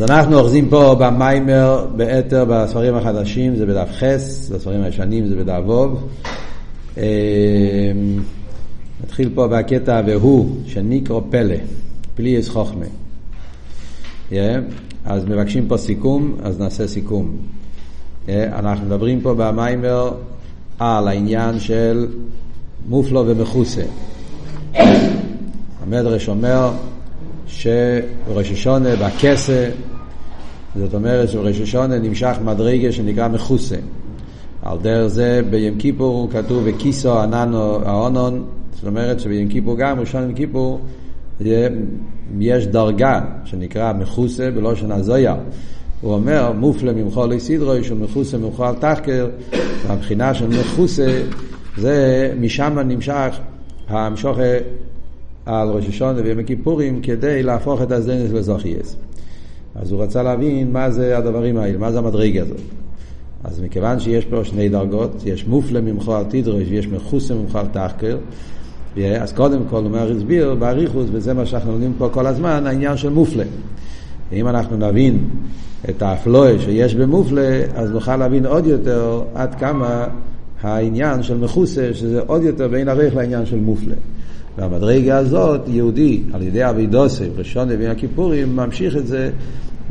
אז אנחנו אוחזים פה במיימר, באתר, בספרים החדשים, זה בדף חס, בספרים הישנים זה בדף ווב. אה, נתחיל פה בקטע והוא, שניקרו פלא, פליאס חוכמה. Yeah, אז מבקשים פה סיכום, אז נעשה סיכום. Yeah, אנחנו מדברים פה במיימר על העניין של מופלו ומכוסה. המדרש אומר שבראש השונה בכסה, זאת אומרת שבראש השונה נמשך מדרגה שנקרא מכוסה. על דרך זה בים כיפור כתוב וכיסו עננו האונון, זאת אומרת שבים כיפור גם, ראשון יום כיפור, יש דרגה שנקרא מכוסה בלושן הזויה. הוא אומר, מופלה ממחו לסידרוי, שהוא מכוסה ממחו על תחקר, והבחינה של מכוסה זה משם נמשך המשוכר על ראש השונה ויום הכיפורים כדי להפוך את הזדנס לזוכייס. אז הוא רצה להבין מה זה הדברים האלה, מה זה המדרגה הזאת. אז מכיוון שיש פה שני דרגות, יש מופלה ממך על תדרוש ויש מחוסה ממך על תחקר, אז קודם כל הוא הסביר באריכוס, וזה מה שאנחנו לומדים פה כל הזמן, העניין של מופלה. אם אנחנו נבין את האפלואה שיש במופלה, אז נוכל להבין עוד יותר עד כמה העניין של מחוסה, שזה עוד יותר בין ערך לעניין של מופלה. והמדרגה הזאת, יהודי, על ידי אבידוסי, ראשון לבין הכיפורים, ממשיך את זה,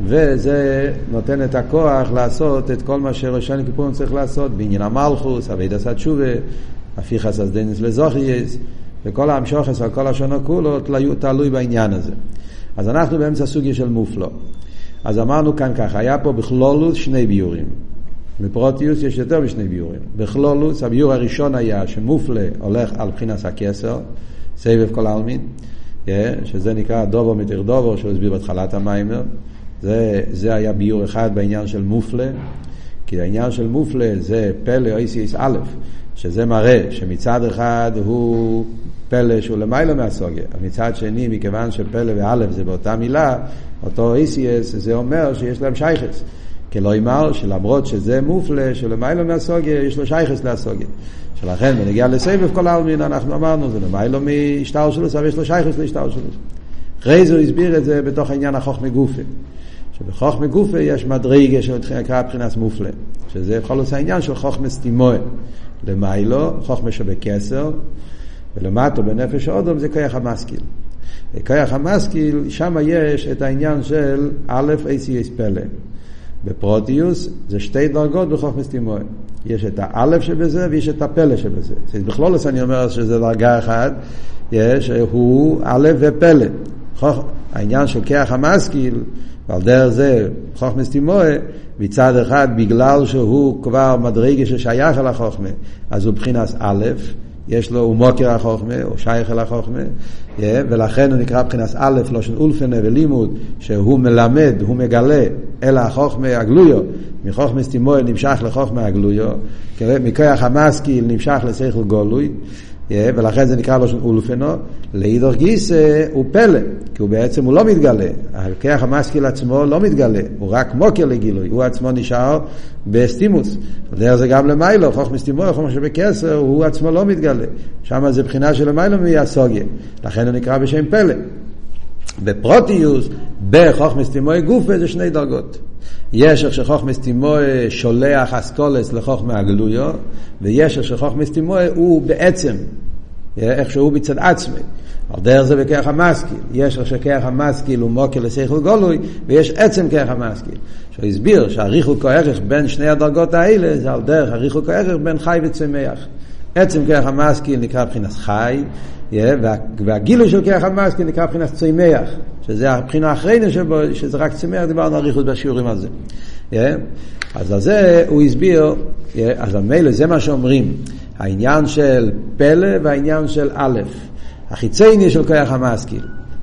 וזה נותן את הכוח לעשות את כל מה שראשון לכיפורים צריך לעשות, בעניין המלכוס, אביד עשה תשובה, הפיכס אסדנס לזוכייס, וכל המשוכס על כל השונו כולו תלוי בעניין הזה. אז אנחנו באמצע סוגיה של מופלו. אז אמרנו כאן ככה, היה פה בכלולוס שני ביורים. בפרוטיוס יש יותר משני ביורים. בכלולוס, הביור הראשון היה שמופלה הולך על בחינת הכסר, סבב כל העלמין, שזה נקרא דובו מתיר דובו, שהוא הסביר בהתחלת המיימר. זה, זה היה ביור אחד בעניין של מופלה, כי העניין של מופלה זה פלא אויסיס א', שזה מראה שמצד אחד הוא פלא שהוא למעלה מהסוגיה, מצד שני, מכיוון שפלא ואלף זה באותה מילה, אותו אויסיס, זה אומר שיש להם שייכס. כלא יאמר שלמרות שזה מופלה, שלמעלה מהסוגיה, יש לו שייכס להסוגיה. שלכן בנגיע לסבב כל העלמין אנחנו אמרנו, זה למיילו משטר שלו, אבל יש לו שייכוס להשטר שלו. אחרי זה הוא הסביר את זה בתוך העניין החוכמה גופה. שבחוכמה גופה יש מדרגה שנקרא מבחינת מופלה, שזה יכול להיות העניין של חוכמה סטימוי. למיילו, חוכמה שבקסר, ולמטו בנפש האודום זה כוח המשכיל. כוח המשכיל, שם יש את העניין של א' אייסי פלא. בפרוטיוס זה שתי דרגות בחוכמה סטימוי. יש את האלף שבזה ויש את הפלא שבזה. בכלול אני אומר שזה דרגה אחת, יש, הוא א' ופלא. חוכ... העניין של כיח המשכיל, ועל דרך זה חוכמה סטימואה, מצד אחד בגלל שהוא כבר מדרגה ששייך אל החוכמה, אז הוא מבחינת א', יש לו, הוא מוקר החוכמה, הוא שייך אל החוכמה, ולכן הוא נקרא מבחינת א', לא של אולפנה ולימוד, שהוא מלמד, הוא מגלה אל החוכמה הגלויו, מחוכמה סטימוי נמשך לחוכמה הגלויו, מכוח המשכיל נמשך לשכל גולוי, ולכן זה נקרא של אולפנו, לאידור גיסא הוא פלא, כי הוא בעצם הוא לא מתגלה, הכוח המשכיל עצמו לא מתגלה, הוא רק מוקר לגילוי, הוא עצמו נשאר בסטימוס, דרך זה גם למיילו, חוכמה סטימוי, חוכמה שבקסר, הוא עצמו לא מתגלה, שם זה בחינה של למיילו מהסוגיה, לכן הוא נקרא בשם פלא. בפרוטיוס, בחוכמה סטימוי גופה זה שני דרגות. יש איך שחוכמה סטימוי שולח אסכולס לחוכמה הגלויו, ויש איך שחוכמה סטימוי הוא בעצם, איך שהוא מצד עצמי. על דרך זה בכרך המשכיל. יש איך שכרך המשכיל הוא מוקר לשכל גולוי, ויש עצם כרך המשכיל. שהוא הסביר שהריחוק הערך בין שני הדרגות האלה זה על דרך הריחוק הערך בין חי וצמח. עצם כרך המשכיל נקרא מבחינת חי, והגילוי של כרך המשכיל נקרא מבחינת צמח, שזה הבחינה האחרונה שבו, שזה רק צמח, דיברנו ריחוס בשיעורים על זה. אז על זה הוא הסביר, אז מילא זה מה שאומרים, העניין של פלא והעניין של א', החיצייני של כוח המשכיל,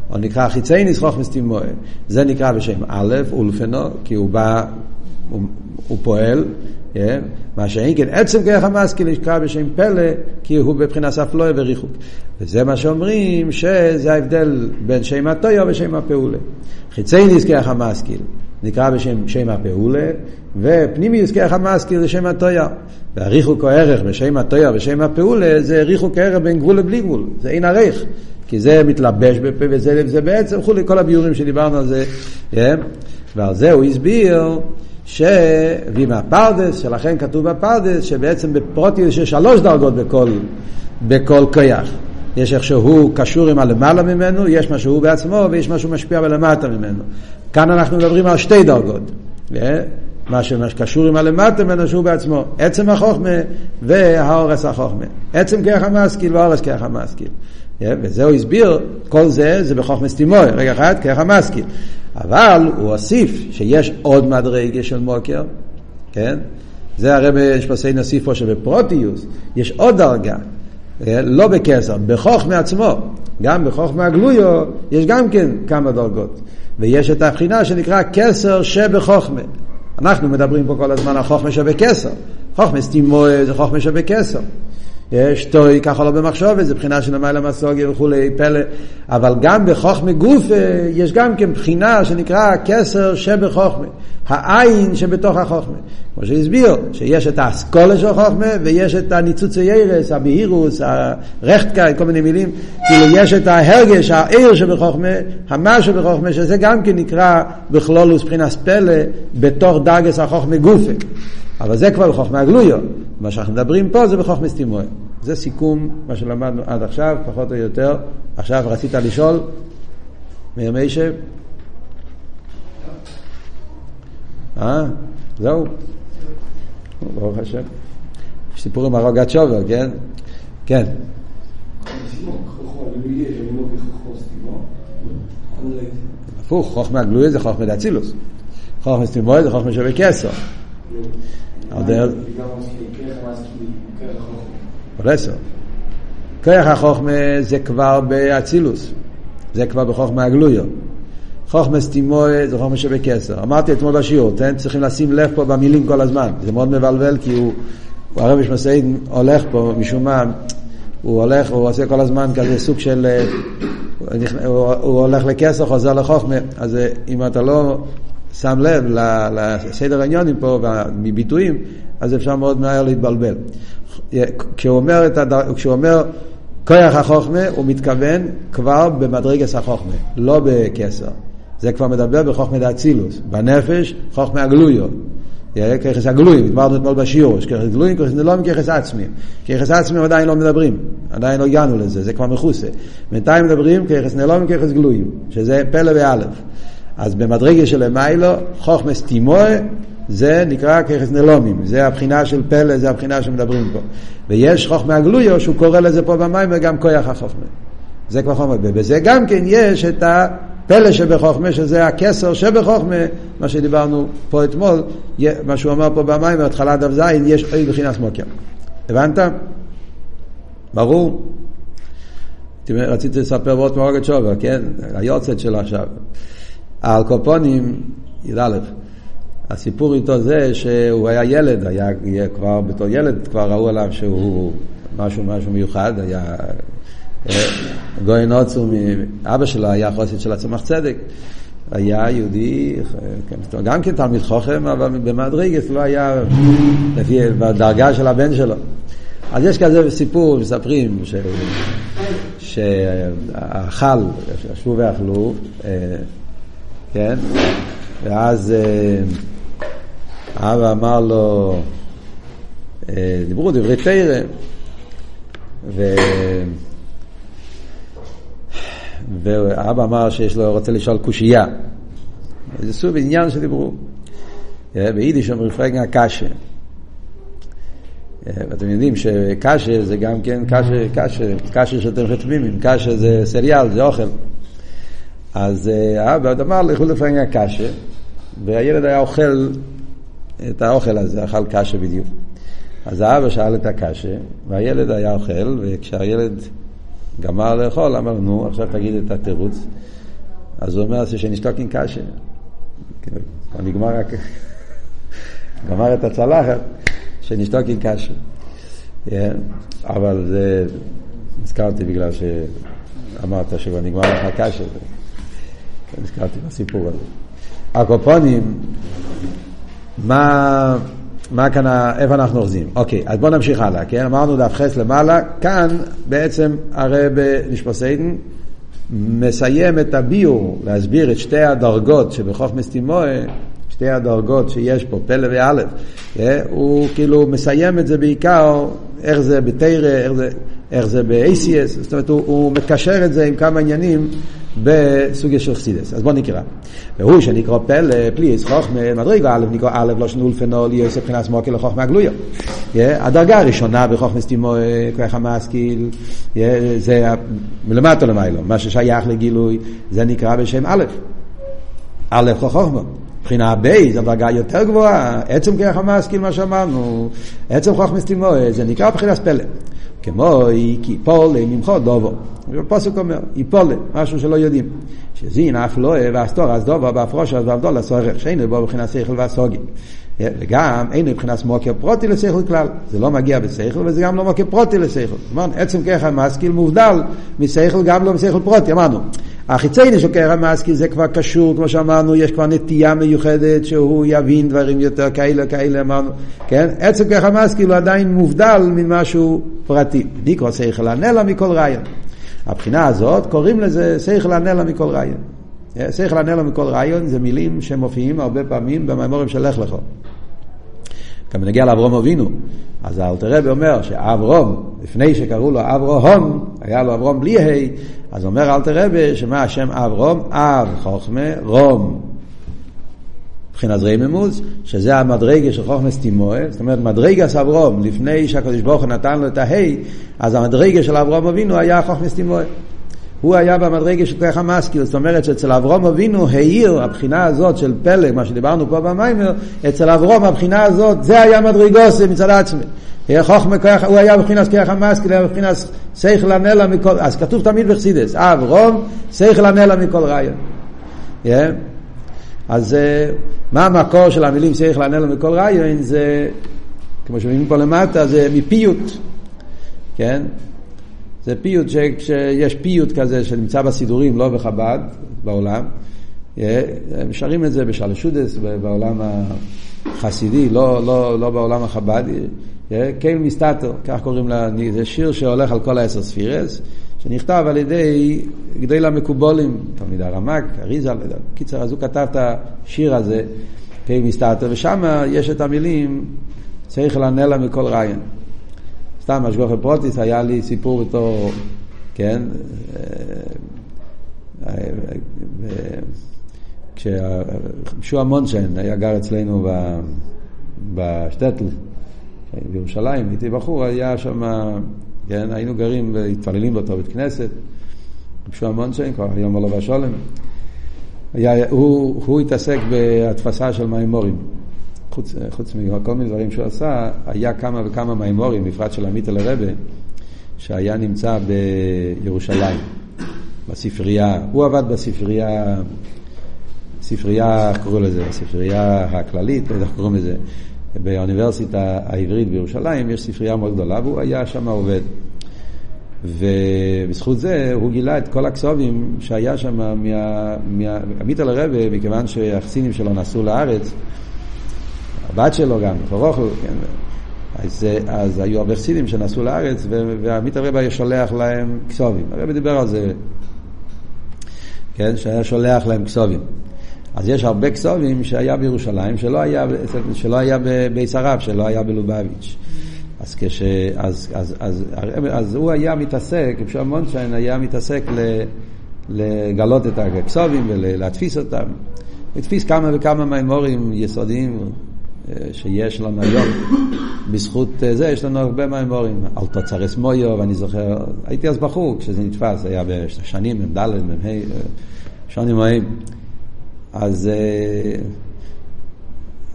או נקרא החיצייני סחוך מסתימוי, זה נקרא בשם א', אולפנו, כי הוא בא, הוא, הוא פועל, כן? מה שאין כן עצם כרך המשכיל נקרא בשם פלא, כי הוא בבחינת אפלואה וריחוק. וזה מה שאומרים שזה ההבדל בין שם הטויה ושם הפעולה. חיצייניס כרך המשכיל נקרא בשם שם הפעולה, ופנימיוס כרך המשכיל זה שם הטויה. והריחוק הערך בשם הטויה ושם הפעולה זה ריחוק הערך בין גבול לבלי גבול, זה אין ערך. כי זה מתלבש בפה וזה זה בעצם, חולי כל הביורים שדיברנו על זה? כן? ועל זה הוא הסביר ש... ועם הפרדס, שלכן כתוב בפרדס, שבעצם בפרוטיוס יש שלוש דרגות בכל, בכל כיח. יש איך שהוא קשור עם הלמעלה ממנו, יש מה שהוא בעצמו ויש מה שהוא משפיע בלמטה ממנו. כאן אנחנו מדברים על שתי דרגות. מה שקשור עם הלמטה ממנו שהוא בעצמו. עצם החוכמה והאורס החוכמה. עצם כרך המשכיל והאורס כרך המשכיל. וזה הוא הסביר, כל זה זה בחוכמה סטימוי, רגע אחד כרך המשכיל. אבל הוא הוסיף שיש עוד מדרגה של מוקר, כן? זה הרב יש פה שבפרוטיוס יש עוד דרגה, לא בקסר, בחוכמה עצמו, גם בחוכמה הגלויו יש גם כן כמה דרגות. ויש את הבחינה שנקרא קסר שבחוכמה. אנחנו מדברים פה כל הזמן על חוכמה שבקסר. חוכמה סטימוי זה חוכמה שבקסר. יש טוי ככה לא במחשבת, זה בחינה של המעלה מסוגי וכולי, פלא, אבל גם בחוכמה גוף יש גם כן בחינה שנקרא קסר שבחוכמה, העין שבתוך החוכמה. כמו שהסביר, שיש את האסכולה של חוכמה ויש את הניצוץ הירס, הבהירוס, הרחטקה, כל מיני מילים, כאילו יש את ההרגש, העיר שבחוכמה, המה שבחוכמה, שזה גם כן נקרא בכלולוס בחינס פלא בתוך דרגס החוכמה גופה. אבל זה כבר בחוכמה הגלויו. מה שאנחנו מדברים פה זה בחוכמה סטימוי. זה סיכום מה שלמדנו עד עכשיו, פחות או יותר. עכשיו רצית לשאול, מאיר מיישב? אה? זהו. ברוך השם. סיפור עם הרוגת שובר, כן? כן. הפוך, חוכמה גלויה זה חוכמה דאצילוס. חוכמה סטימוי זה חוכמה שווה כסר. פרסו. כוח החוכמה זה כבר באצילוס, זה כבר בחוכמה הגלויו. חוכמה סטימוי זה חוכמה שבקסר. אמרתי אתמול בשיעור, אתם צריכים לשים לב פה במילים כל הזמן, זה מאוד מבלבל כי הוא, הוא הרב משמעית הולך פה משום מה, הוא הולך, הוא עושה כל הזמן כזה סוג של, הוא, הוא הולך לקסר, חוזר לחוכמה, אז אם אתה לא שם לב לסדר העניונים פה מביטויים, אז אפשר מאוד מהר להתבלבל. כשהוא אומר, הדר... כשהוא אומר כוח החוכמה, הוא מתכוון כבר במדרגס החוכמה, לא בכסר. זה כבר מדבר בחוכמה דאצילוס, בנפש, חוכמה הגלויו. ככס הגלויים, דיברנו אתמול בשיעור, יש ככס גלויים, ככס נלומים, ככס עצמיים. ככס עצמיים עדיין לא מדברים, עדיין לא הגענו לזה, זה כבר מכוסה. בינתיים מדברים ככס נלומים, ככס גלויים, שזה פלא ואלף. אז במדרגה של למיילו, חוכמס תימוה, זה נקרא ככס נלומים, זה הבחינה של פלא, זה הבחינה שמדברים פה. ויש חוכמה הגלויו, שהוא קורא לזה פה במים, וגם כויח החוכמה. זה כבר חוכמה. ובזה גם כן יש את הפלא שבחוכמה, שזה הכסר שבחוכמה, מה שדיברנו פה אתמול, מה שהוא אמר פה במים, בהתחלה דף זין, יש אוי בחינס מוקר. הבנת? ברור? רציתי לספר בעוד מורגת שובר, כן? היורצת שלו עכשיו. על קופונים, י"א, הסיפור איתו זה שהוא היה ילד, היה כבר בתור ילד כבר ראו עליו שהוא משהו משהו מיוחד, היה אה, גויין עוצו, אבא שלו היה חוסן של הצמח צדק, היה יהודי, כן, גם כן תלמיד חוכם, אבל במדרגת לא היה לפי, בדרגה של הבן שלו. אז יש כזה סיפור, מספרים, ש... ישבו ואכלו, אה, כן? ואז אה, אבא אמר לו, אה, דיברו דברי תרא, ו... ואבא אמר שיש לו, רוצה לשאול קושייה. זה סוג עניין שדיברו. אה, ביידיש אומרים פרגנה קשה. ואתם יודעים שקשה זה גם כן קשה, קשה, קשה שאתם חתמים, קשה זה סריאל, זה אוכל. אז האבא אמר לכו לפעמים הקשה, והילד היה אוכל את האוכל הזה, אכל קשה בדיוק. אז האבא שאל את הקשה, והילד היה אוכל, וכשהילד גמר לאכול, אמר, נו, עכשיו תגיד את התירוץ. אז הוא אומר, שנשתוק עם קשה. נגמר רק... גמר את הצלחת, שנשתוק עם קשה. אבל זה, נזכרתי בגלל שאמרת שכבר נגמר לך קשה. נזכרתי בסיפור הזה. הקופונים, מה, מה כאן, איפה אנחנו אוחזים? אוקיי, אז בואו נמשיך הלאה, כן? אמרנו דף חס למעלה, כאן בעצם הרי בנשפוסיידן מסיים את הביור, להסביר את שתי הדרגות שבחוכמס תימואה, שתי הדרגות שיש פה, פלא ואלף, הוא כאילו מסיים את זה בעיקר, איך זה בתרא, איך זה, זה ב-ACS, זאת אומרת הוא, הוא מקשר את זה עם כמה עניינים בסוגיה של חסידס. אז בואו נקרא. והוא שנקרא פלא, פליס, חוכמה, מדרגה א', נקרא א', לא שנו לפנול, יוסף מבחינת מוקר לחוכמה הגלויה. הדרגה הראשונה בחוכמה סתימו, כוח המשכיל, זה מלמטה למיילו, מה ששייך לגילוי, זה נקרא בשם א', א' חוכמה. מבחינה בייס, הדרגה יותר גבוהה, עצם כרך המשכיל, מה שאמרנו, עצם חוכמה סתימו, זה נקרא מבחינת פלא. כמו כי יפול ממחו דובו. הפוסק אומר, יפול, משהו שלא יודעים. שזין אף לא אוהב אסתור, אז דובו בהפרושה, אז בהבדול הסורך, שאין בו מבחינת שכל והסוגי. וגם אין מבחינת מוקר פרוטי לשכל כלל. זה לא מגיע בשכל וזה גם לא מוקר פרוטי לשכל. אמרנו, עצם ככה המשכיל מובדל משכל גם לא משכל פרוטי, אמרנו. החיצייני של קרע מסקי זה כבר קשור, כמו שאמרנו, יש כבר נטייה מיוחדת שהוא יבין דברים יותר כאלה, כאלה, אמרנו, כן? עצם ככה מסקי הוא עדיין מובדל ממשהו פרטי. ניקרו שכל הנלה מכל רעיון. הבחינה הזאת, קוראים לזה שכל הנלה מכל רעיון. שכל הנלה מכל רעיון זה מילים שמופיעים הרבה פעמים במימורים של לך לך. גם נגיע לאברום אבינו, אז האלתר רבי אומר שאברום, לפני שקראו לו אברהם, היה לו אברום בלי ה', אז אומר אלתר רבי שמה השם אברום? אב חוכמה רום. מבחינת רייממוס, שזה המדרגה של חוכמה סטימואה, זאת אומרת מדרגה של אברום, לפני שהקדוש ברוך הוא נתן לו את הה', אז המדרגה של אברום אבינו היה חוכמה סטימואה. הוא היה במדרגה של כוח המשכיל, זאת אומרת שאצל אברום אבינו העיר הבחינה הזאת של פלג, מה שדיברנו פה במיימר, אצל אברום הבחינה הזאת, זה היה מדרגוסי מצד עצמי. הוא היה בבחינת כוח המשכיל, היה בבחינת שכל הנלה מכל, אז כתוב תמיד בחסידס, אברום, שכל הנלה מכל רעיון. Yeah. אז מה המקור של המילים שכל הנלה מכל רעיון? זה, כמו שומעים פה למטה, זה מפיות. כן? זה פיוט, שיש פיוט כזה שנמצא בסידורים, לא בחב"ד, בעולם. הם שרים את זה בשלשודס, בעולם החסידי, לא, לא, לא בעולם החב"די. קייל מסתתר, כך קוראים לה, זה שיר שהולך על כל העשר ספירס, שנכתב על ידי גדל המקובולים, תלמיד הרמק, אריזה, קיצר, אז הוא כתב את השיר הזה, קייל מסתתר, ושם יש את המילים, צריך לנלה מכל רעיון. סתם משגוחי פרוטיס, היה לי סיפור בתור, כן, כששועה מונשיין היה גר אצלנו בשטטל בירושלים, הייתי בחור, היה שם, כן, היינו גרים והתפללים באותו בית כנסת, שועה מונשיין, כבר היום עולו והשולם, הוא, הוא התעסק בהתפסה של מימורים. חוץ, חוץ מכל מיני דברים שהוא עשה, היה כמה וכמה מימורים, בפרט של עמית אל הרבה, שהיה נמצא בירושלים, בספרייה. הוא עבד בספרייה, ספרייה, איך קוראים לזה? הספרייה הכללית, לא יודע איך קוראים לזה. באוניברסיטה העברית בירושלים יש ספרייה מאוד גדולה, והוא היה שם עובד. ובזכות זה הוא גילה את כל הכסובים שהיה שם מעמית אל הרבה, מכיוון שהחסינים שלו נסעו לארץ. הבת שלו גם, פרוכו, כן. אז, אז היו הרבה חסידים שנסעו לארץ, ועמית הרבה שולח להם כסובים. הרב דיבר על זה, כן, שהיה שולח להם כסובים. אז יש הרבה כסובים שהיה בירושלים, שלא היה, שלא היה בבייס הרב, שלא היה בלובביץ'. אז, כש, אז, אז, אז, אז, אז הוא היה מתעסק, אפשר מונשיין היה מתעסק ל, לגלות את הכסובים ולהתפיס אותם. הוא התפיס כמה וכמה מימורים יסודיים שיש לנו היום, בזכות אה, זה יש לנו הרבה מימורים, על תוצרס מויו, ואני זוכר, הייתי אז בחור כשזה נתפס, היה בשנים מ"ד, מ"ה, אה, שנים ההם. אז, אה,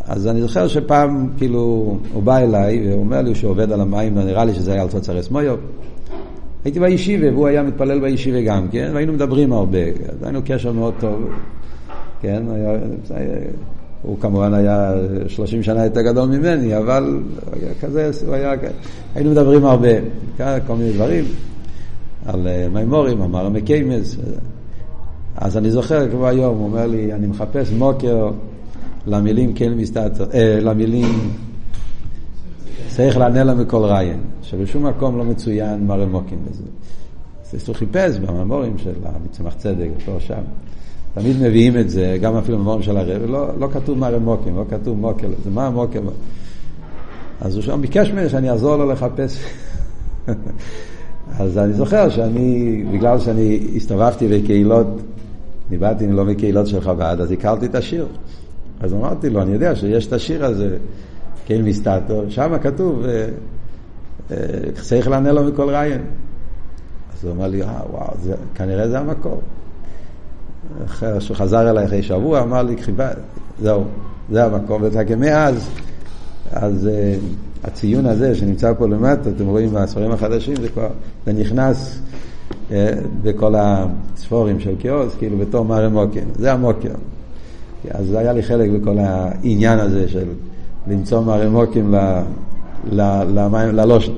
אז אני זוכר שפעם, כאילו, הוא בא אליי, והוא אומר לי שהוא עובד על המים, ונראה לי שזה היה על תוצרס מויו. הייתי בישיבה, והוא היה מתפלל בישיבה גם כן, והיינו מדברים הרבה, היינו קשר מאוד טוב, כן, היה, הוא כמובן היה 30 שנה יותר גדול ממני, אבל היה כזה, הוא היה, היינו מדברים הרבה, כל מיני דברים, על אה, מימורים, אמר מקיימס. אז אני זוכר כבר היום, הוא אומר לי, אני מחפש מוקר למילים כן מסתתר, אה, למילים צריך לענה לה מכל ריין, שבשום מקום לא מצוין מראה מוקים בזה. אז הוא חיפש בממורים של המצמח צדק, פה שם. תמיד מביאים את זה, גם אפילו בממורים של הרב, לא, לא כתוב מה רמוקים, לא כתוב מוקל, זה מה מוקל. אז הוא שם ביקש ממני שאני אעזור לו לחפש. אז אני זוכר שאני, בגלל שאני הסתובבתי בקהילות, אני באתי לא מקהילות של חב"ד, אז הכרתי את השיר. אז אמרתי לו, אני יודע שיש את השיר הזה, קהיל מסתתו, שם כתוב, צריך לענה לו מכל רעיון. אז הוא אמר לי, אה, וואו, זה, כנראה זה המקור. אחרי שהוא חזר אליי אחרי שבוע, אמר לי, חיבה, זהו, זה המקור. ומאז, אז uh, הציון הזה שנמצא פה למטה, אתם רואים בספרים החדשים, זה כבר, זה נכנס uh, בכל הספורים של קיוס, כאילו בתור מראה מוקר. זה המוקר. אז היה לי חלק בכל העניין הזה של למצוא מראה מוקים ללושן.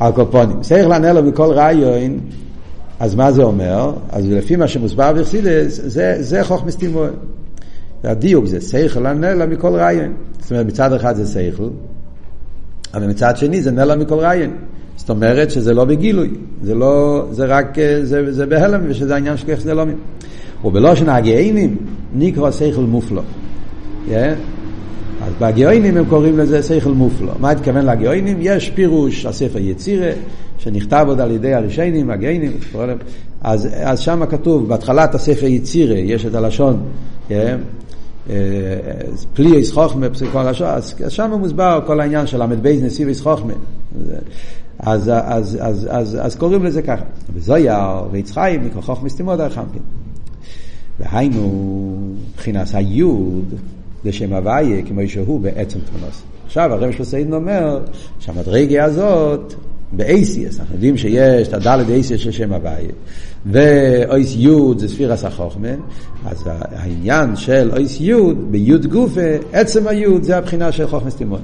הקופונים. צריך לענה לו מכל רעיון, אז מה זה אומר? אז לפי מה שמוסבר בחסידס, זה, זה חוכמס תימון. הדיוק זה שכל הנלה מכל רעיון. זאת אומרת, מצד אחד זה שכל, אבל מצד שני זה נלה מכל רעיון. זאת אומרת שזה לא בגילוי, זה לא, זה רק, זה, זה בהלם, ושזה העניין של ככה זה לא. ובלושן הגאינים נקרא שכל מופלו. Yeah? אז בגאונים הם קוראים לזה שכל מופלו. מה התכוון לגאונים? יש פירוש הספר יצירה, שנכתב עוד על ידי הראשונים, הגאונים, אז, אז שם כתוב, בהתחלת הספר יצירה, יש את הלשון, כן? פלי איס חוכמה, כל לשון, אז שם מוסבר כל העניין של ל"ב נסיב איס חוכמה. אז, אז, אז, אז, אז, אז קוראים לזה ככה. וזויר ויצחיים, מקרא חוכמה סתימות הרחמקים. והיינו, מבחינת היוד, לשם הוויה, כמו שהוא בעצם תמונוס. עכשיו הרב של סעידן אומר שהמדרגה הזאת באייסיאס, אנחנו יודעים שיש את הדלת אייסיאס של שם הוויה, ואויס יוד זה ספירס החוכמה, אז העניין של אויס יוד, ביוד גופה, עצם היוד זה הבחינה של חוכמה סטימון.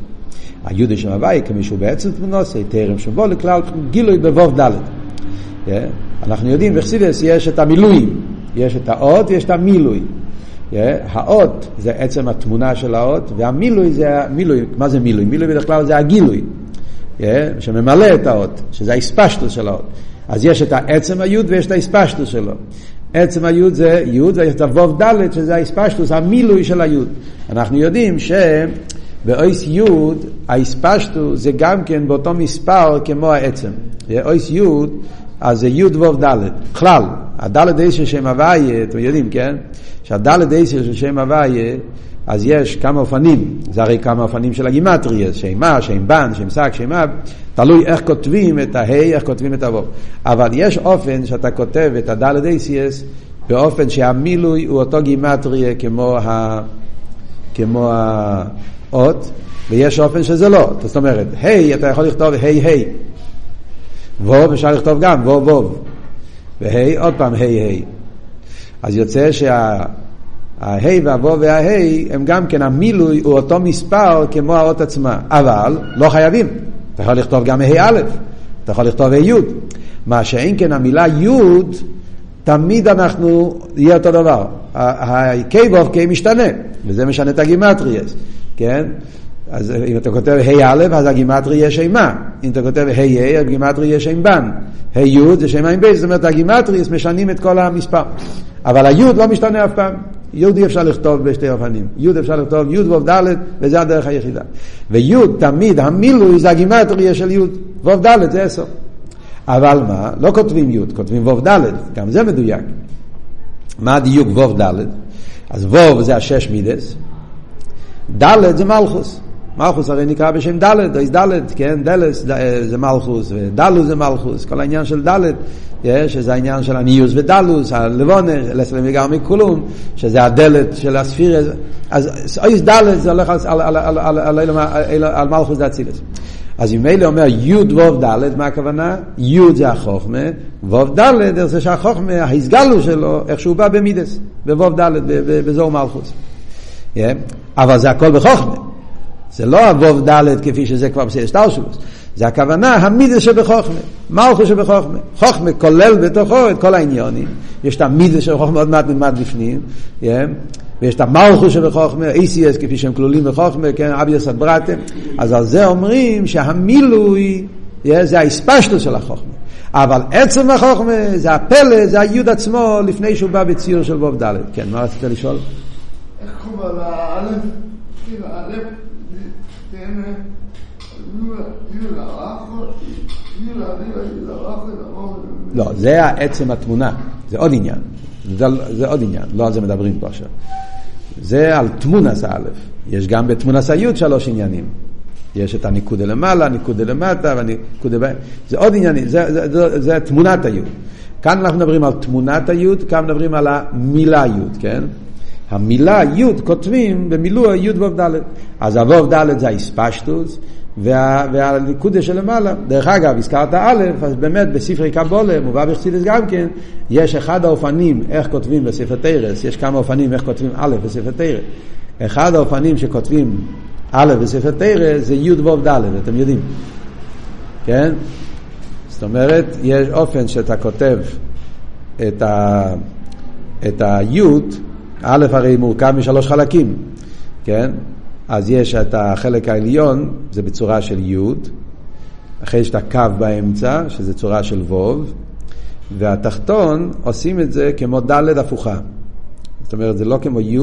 היוד לשם הוויה, כמי שהוא בעצם תמונוס, תרם שבו לכלל גילוי בבוב דלת. אנחנו יודעים בחסידס יש את המילואים, יש את האות ויש את המילוי. האות זה עצם התמונה של האות, והמילוי זה המילוי, מה זה מילוי? מילוי בדרך כלל זה הגילוי, שממלא את האות, שזה האספשטוס של האות. אז יש את העצם היוד ויש את האספשטוס שלו. עצם היוד זה יוד ויש את הווב דלת שזה האספשטוס, המילוי של היוד. אנחנו יודעים שבאויס יוד האספשטוס זה גם כן באותו מספר כמו העצם. אויס יוד אז זה יוד ווב דלת. בכלל, הדלת איסר שם הוויה, אתם יודעים, כן? שהדלת איסר של שם הוויה, אז יש כמה אופנים, זה הרי כמה אופנים של הגימטריה, שם מה, שם בן, שם שק, שם אב, תלוי איך כותבים את ההי, איך כותבים את הווב. אבל יש אופן שאתה כותב את הדלת איסייס באופן שהמילוי הוא אותו גימטריה כמו, ה, כמו האות, ויש אופן שזה לא. זאת אומרת, היי, אתה יכול לכתוב היי היי. ווב אפשר לכתוב גם, ווב ווב. והי, עוד פעם היי היי. אז יוצא שההי והוו וההי הם גם כן המילוי הוא אותו מספר כמו האות עצמה, אבל לא חייבים. אתה יכול לכתוב גם ה' א', אתה יכול לכתוב ה' י'. מה שאין כן המילה י' תמיד אנחנו, יהיה אותו דבר. ה-קיי וו קיי משתנה, וזה משנה את הגימטריאות, כן? אז אם אתה כותב ה' א', אז הגימטרי יהיה שם מה. אם אתה כותב ה' ה', הגימטרי יהיה שם בן. ה' י' זה שם עין בייס, זאת אומרת הגימטרי משנים את כל המספר. אבל הי' לא משתנה אף פעם. י' אי אפשר לכתוב בשתי אופנים. י' אפשר לכתוב י' ו' ד' וזה הדרך היחידה. וי' תמיד המילוי זה הגימטרי של י', ו' ד' זה עשר. אבל מה? לא כותבים י', כותבים ו' ד', גם זה מדויק. מה הדיוק ו' ד'? אז ו' זה השש מידס, ד' זה מלכוס. מלכוס הרי נקרא בשם דלת, איז דלת, כן, דלס זה מלכוס, ודלוס זה מלכוס, כל העניין של דלת, שזה העניין של הניוס ודלוס, הלבונה, לסלם וגם מכולום, שזה הדלת של הספירה, אז איז דלת זה הולך על מלכוס דאצילס. אז אם אלה אומר יוד ווב דלת, מה הכוונה? יוד זה החוכמה, ווב דלת זה שהחוכמה, ההסגלו שלו, איך שהוא בא במידס, בווב דלת, בזור מלכוס. אבל זה הכל בחוכמה. זה לא אבוב ד' כפי שזה כבר בסדר שטלשלוס, זה הכוונה המידה שבחוכמה, מלכו שבחוכמה. חוכמה כולל בתוכו את כל העניונים, יש את המידה של חוכמה עוד מעט נלמד בפנים, yeah. ויש את המלכו שבחוכמה, ACS כפי שהם כלולים בחוכמה, כן, אביוס אברטם, אז על זה אומרים שהמילוי yeah, זה האספשטוס של החוכמה. אבל עצם החוכמה זה הפלא, זה היוד עצמו לפני שהוא בא בציור של ווב ד'. כן, מה רצית לשאול? איך קוראים על תן... לא, זה עצם התמונה, זה עוד עניין. זה, עוד עניין, לא על זה מדברים פה עכשיו. זה על תמונס א', יש גם בתמונס היוד שלוש עניינים. יש את הניקודה למעלה, ניקודה למטה, והניקודה באמצע. זה עוד עניינים, זה, זה תמונת היוד. כאן אנחנו מדברים על תמונת היוד, כאן מדברים על המילה יוד, כן? המילה יוד כותבים במילוע יוד ו"ד. אז הו"ד זה האספשטוס, וה, והניקודה שלמעלה. דרך אגב, הזכרת א', אז באמת בספרי קבולה, מובא בחסידס גם כן, יש אחד האופנים איך כותבים בספר תרס, יש כמה אופנים איך כותבים א' בספר תרס. אחד האופנים שכותבים א' בספר תרס זה י' ו' ד', אתם יודעים. כן? זאת אומרת, יש אופן שאתה כותב את, ה, את היוד, א' הרי מורכב משלוש חלקים, כן? אז יש את החלק העליון, זה בצורה של י', אחרי יש את הקו באמצע, שזה צורה של ו', והתחתון עושים את זה כמו ד' הפוכה. זאת אומרת, זה לא כמו י',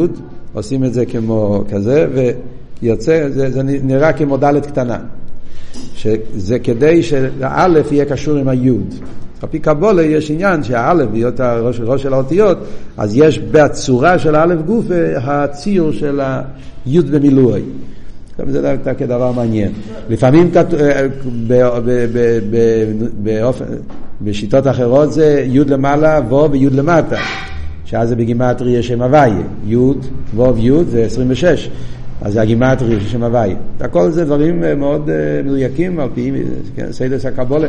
עושים את זה כמו כזה, ויוצא, זה, זה נראה כמו ד' קטנה. שזה כדי שהאלף יהיה קשור עם היוד. על קבולה יש עניין שהאלף, בהיות הראש, ראש של האותיות, אז יש בצורה של האלף גוף הציור של היוד במילואי. זה כדבר מעניין. לפעמים בשיטות אחרות זה יוד למעלה, וו ויוד למטה. שאז זה בגימטרי שם הוויה. יוד, וו ויוד זה 26. אז זה הגימטרי של שם הוויה. הכל זה דברים מאוד מדויקים על פי כן, סודות הקבלה.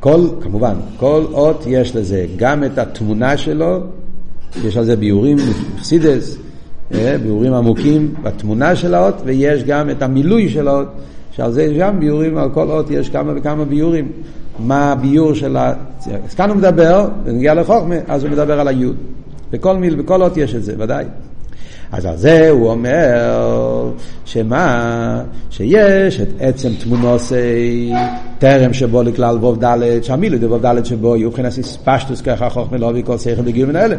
כל, כמובן, כל אות יש לזה גם את התמונה שלו, יש על זה ביורים, חסידס, אה, ביורים עמוקים בתמונה של האות, ויש גם את המילוי של האות, שעל זה יש גם ביורים, על כל אות יש כמה וכמה ביורים. מה הביור של ה... אז כאן הוא מדבר, ונגיע לחוכמה, אז הוא מדבר על היוד. בכל מיל, בכל אות יש את זה, ודאי. אז על זה הוא אומר שמה? שיש את עצם תמונוסי טרם שבו לכלל ווב ד' שהמילוי זה ווב ד' שבו יהיו מבחינת איספשטוס ככה חוכמה לא וכל שכל בגיל מן האלה.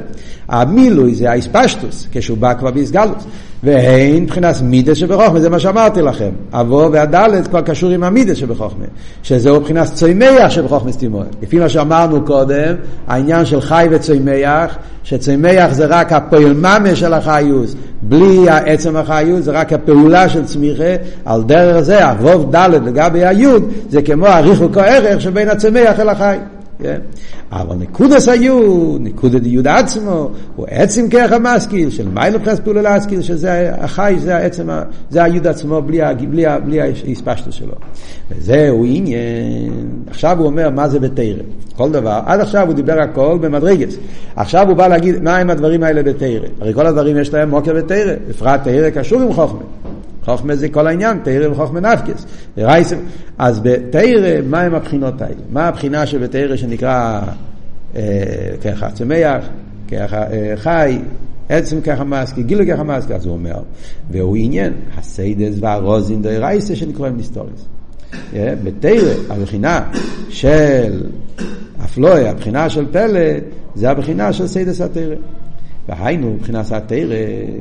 המילוי זה האיספשטוס כשהוא בא כבר באיסגלוס. והן מבחינת מידס שבחוכמה, זה מה שאמרתי לכם. אבו והדלת כבר קשור עם המידס שבחוכמה, שזהו מבחינת צוימח שבחוכמה סתימון. לפי מה שאמרנו קודם, העניין של חי וצוימח, שצוימח זה רק הפועל ממש של החיוס, בלי עצם החיוס, זה רק הפעולה של צמיחה, על דרך זה, אבוב דלת לגבי היוד, זה כמו הריחוק הערך שבין הצומח אל החי. כן? אבל נקודס היו, נקודת יוד עצמו, הוא עצם כרך המשכיל, של מיילא מבחינת פעולה להשכיל, שזה החי, זה העצם, זה היוד עצמו, בלי, בלי, בלי ההספשטות שלו. וזהו עניין. עכשיו הוא אומר מה זה בתרא. כל דבר, עד עכשיו הוא דיבר הכל במדרגס. עכשיו הוא בא להגיד מה הם הדברים האלה בתרא. הרי כל הדברים יש להם מוקר בתרא, בפרט תרא קשור עם חוכמה. חוכמה זה כל העניין, תרא וחוכמה נפקס. אז בתרא, מה הם הבחינות האלה? מה הבחינה שבתרא שנקרא אה, ככה צמח, ככה אה, חי, עצם ככה מסקי, גילו ככה מסקי, אז הוא אומר, והוא עניין, הסיידס והרוזין דרייסה שנקראים נסטוריס. אה, בתרא, הבחינה של אפלוי, הבחינה של פלא, זה הבחינה של סיידס התרא. והיינו מבחינת התרא,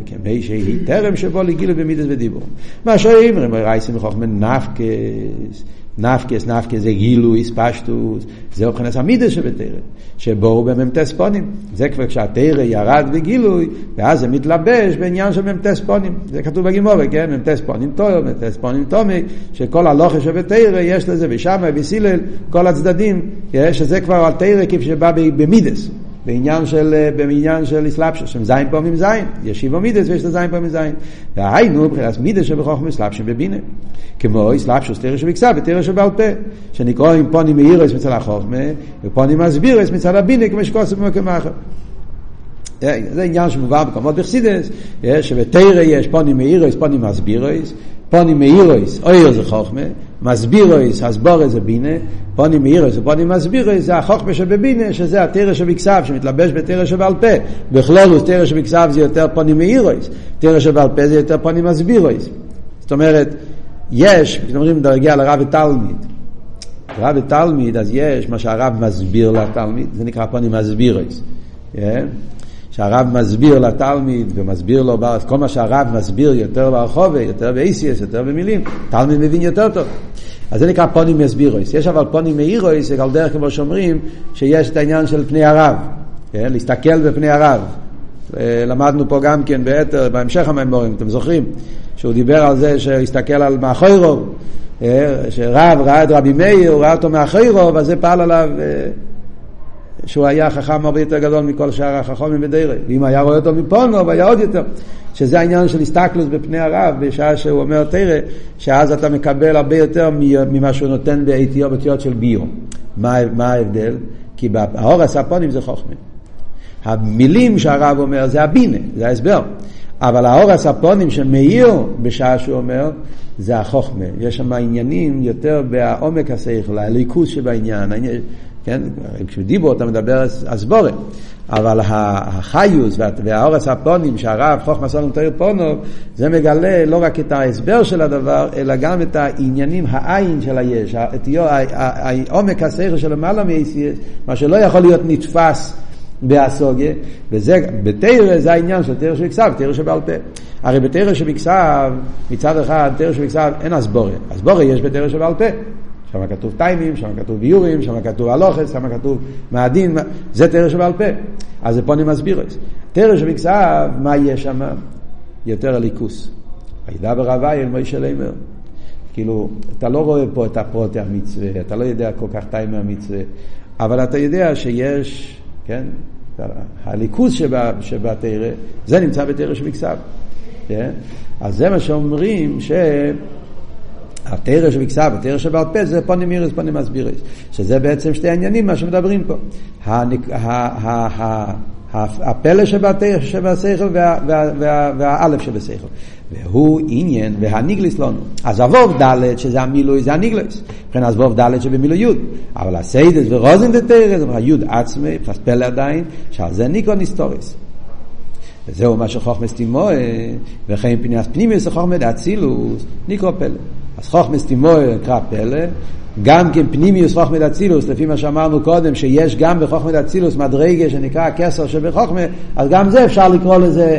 כמי שהיא טרם שבו לגילו במידס ודיבור. מה שאומרים, רייסים מחוכמה נפקס, נפקס, נפקס זה גילוי, ספשטוס, זה מבחינת המידס שבתרא, שבו במ"ט פונים. זה כבר כשהתרא ירד בגילוי, ואז זה מתלבש בעניין של מ"ט פונים. זה כתוב בגימורי, כן? מ"ט פונים טויו, מ"ט פונים טומי, שכל הלוכה שבתרא יש לזה, ושמה, בסילל, כל הצדדים, שזה כבר על תרא כפי שבא במידס. בעניין של, אה, בעניין של אסלאפשוס, שם זין פעמים זין, יש שבע מידס ויש את זין פעמים זין. והיינו, מבחינת מידס שבחוכמה אסלאפשוס בבינה. כמו אסלאפשוס תרא שבכסה ותרא שבעל פה, שנקראים פונים מאירס מצד החוכמה, ופונים מסבירס מצד הבינה, כמו שקוסם במקום אחר. אה, זה עניין שמובא במקומות בחסידס, אה, שבתרא יש פונים מאירס, פונים מסבירס, פונים מאירויס, אויר זה חוכמה, מסבירויס, הסבורס זה בינה, פונים מאירויס ופונים מסבירויס זה החוכמה שבבינה, שזה התרא שבכסף, שמתלבש בתרא שבעל פה. בכלולוס תרא שבכסף זה יותר פונים מאירויס, תרא שבעל פה זה יותר פונים מסבירויס. זאת אומרת, יש, כשאומרים דרגה לרב ותלמיד, רב ותלמיד, אז יש מה שהרב מסביר לתלמיד, זה נקרא פונים מסבירס. כן? שהרב מסביר לתלמיד ומסביר לו, כל מה שהרב מסביר יותר ברחובה, יותר באיסיאס, יותר במילים, תלמיד מבין יותר טוב. אז זה נקרא פונים מסבירויס. יש אבל פונים מאירויס, על דרך כמו שאומרים, שיש את העניין של פני הרב, כן? להסתכל בפני הרב. אה, למדנו פה גם כן ביתר, בהמשך המימורים, אתם זוכרים? שהוא דיבר על זה שהוא הסתכל על מאחוריו, אה, שרב ראה את רבי מאיר, הוא ראה אותו מאחוריו, אז זה פעל עליו אה, שהוא היה חכם הרבה יותר גדול מכל שאר החכמים בדירה. ואם היה רואה אותו מפונו, היה עוד יותר. שזה העניין של הסתכלוס בפני הרב, בשעה שהוא אומר תרא, שאז אתה מקבל הרבה יותר ממה שהוא נותן באיטיו בתיות של ביו. מה, מה ההבדל? כי האור הספונים זה חוכמה. המילים שהרב אומר זה הבינה, זה ההסבר. אבל האור הספונים שמאיר בשעה שהוא אומר, זה החוכמה. יש שם עניינים יותר בעומק השכל, הליכוז שבעניין. כן? כשדיבו אתה מדבר אסבורת. אבל החיוס והאור הספונים שהרב חוכמה סלום תאיר פונו, זה מגלה לא רק את ההסבר של הדבר, אלא גם את העניינים, העין של היש, את עומק השכל של למעלה מ-ACS, מה שלא יכול להיות נתפס. באסוגיה, וזה, בתרא זה העניין של תרא שבכסב, תרא שבעל פה. הרי בתרא שבכסב, מצד אחד, תרא שבכסב אין אסבוריה. אסבוריה יש בתרא שבעל פה. שם כתוב טיימים, שם כתוב ביורים, שם כתוב הלוכס, שם כתוב מאדין, זה תרא שבעל פה. אז זה את זה. תרא שבכסב, מה יש שם? יותר הליכוס. וידבר הווי אל מוישה לימר. כאילו, אתה לא רואה פה את הפרוטי המצווה, אתה לא יודע כל כך טיימי המצווה, אבל אתה יודע שיש כן? הליכוז שבתרא, זה נמצא בתרא שבכסב. כן? אז זה מה שאומרים שהתרא שבכסב, התרא שבעל פה, זה פונים מירס, פונים מסבירס. שזה בעצם שתי העניינים, מה שמדברים פה. הפלא שבתרא שבשכל והאלף שבשכל. והוא עניין והניגליס לנו. אז אבוב ד' שזה המילוי זה הניגליס. לכן אז אבוב ד' שבמילוי י'. אבל הסיידס ורוזן דתרא זה י' עצמי, מבחינת פלא עדיין, שעל זה ניקו ניסטוריס. וזהו מה שחוכמס תימוה, וכן פניאס פנימיוס חוכמה דאצילוס, ניקרו פלא. אז חוכמס תימוה נקרא פלא, גם כן פנימיוס חוכמה דאצילוס, לפי מה שאמרנו קודם, שיש גם בחוכמה דאצילוס מדרגה שנקרא הכסר שבחוכמה, אז גם זה אפשר לקרוא לזה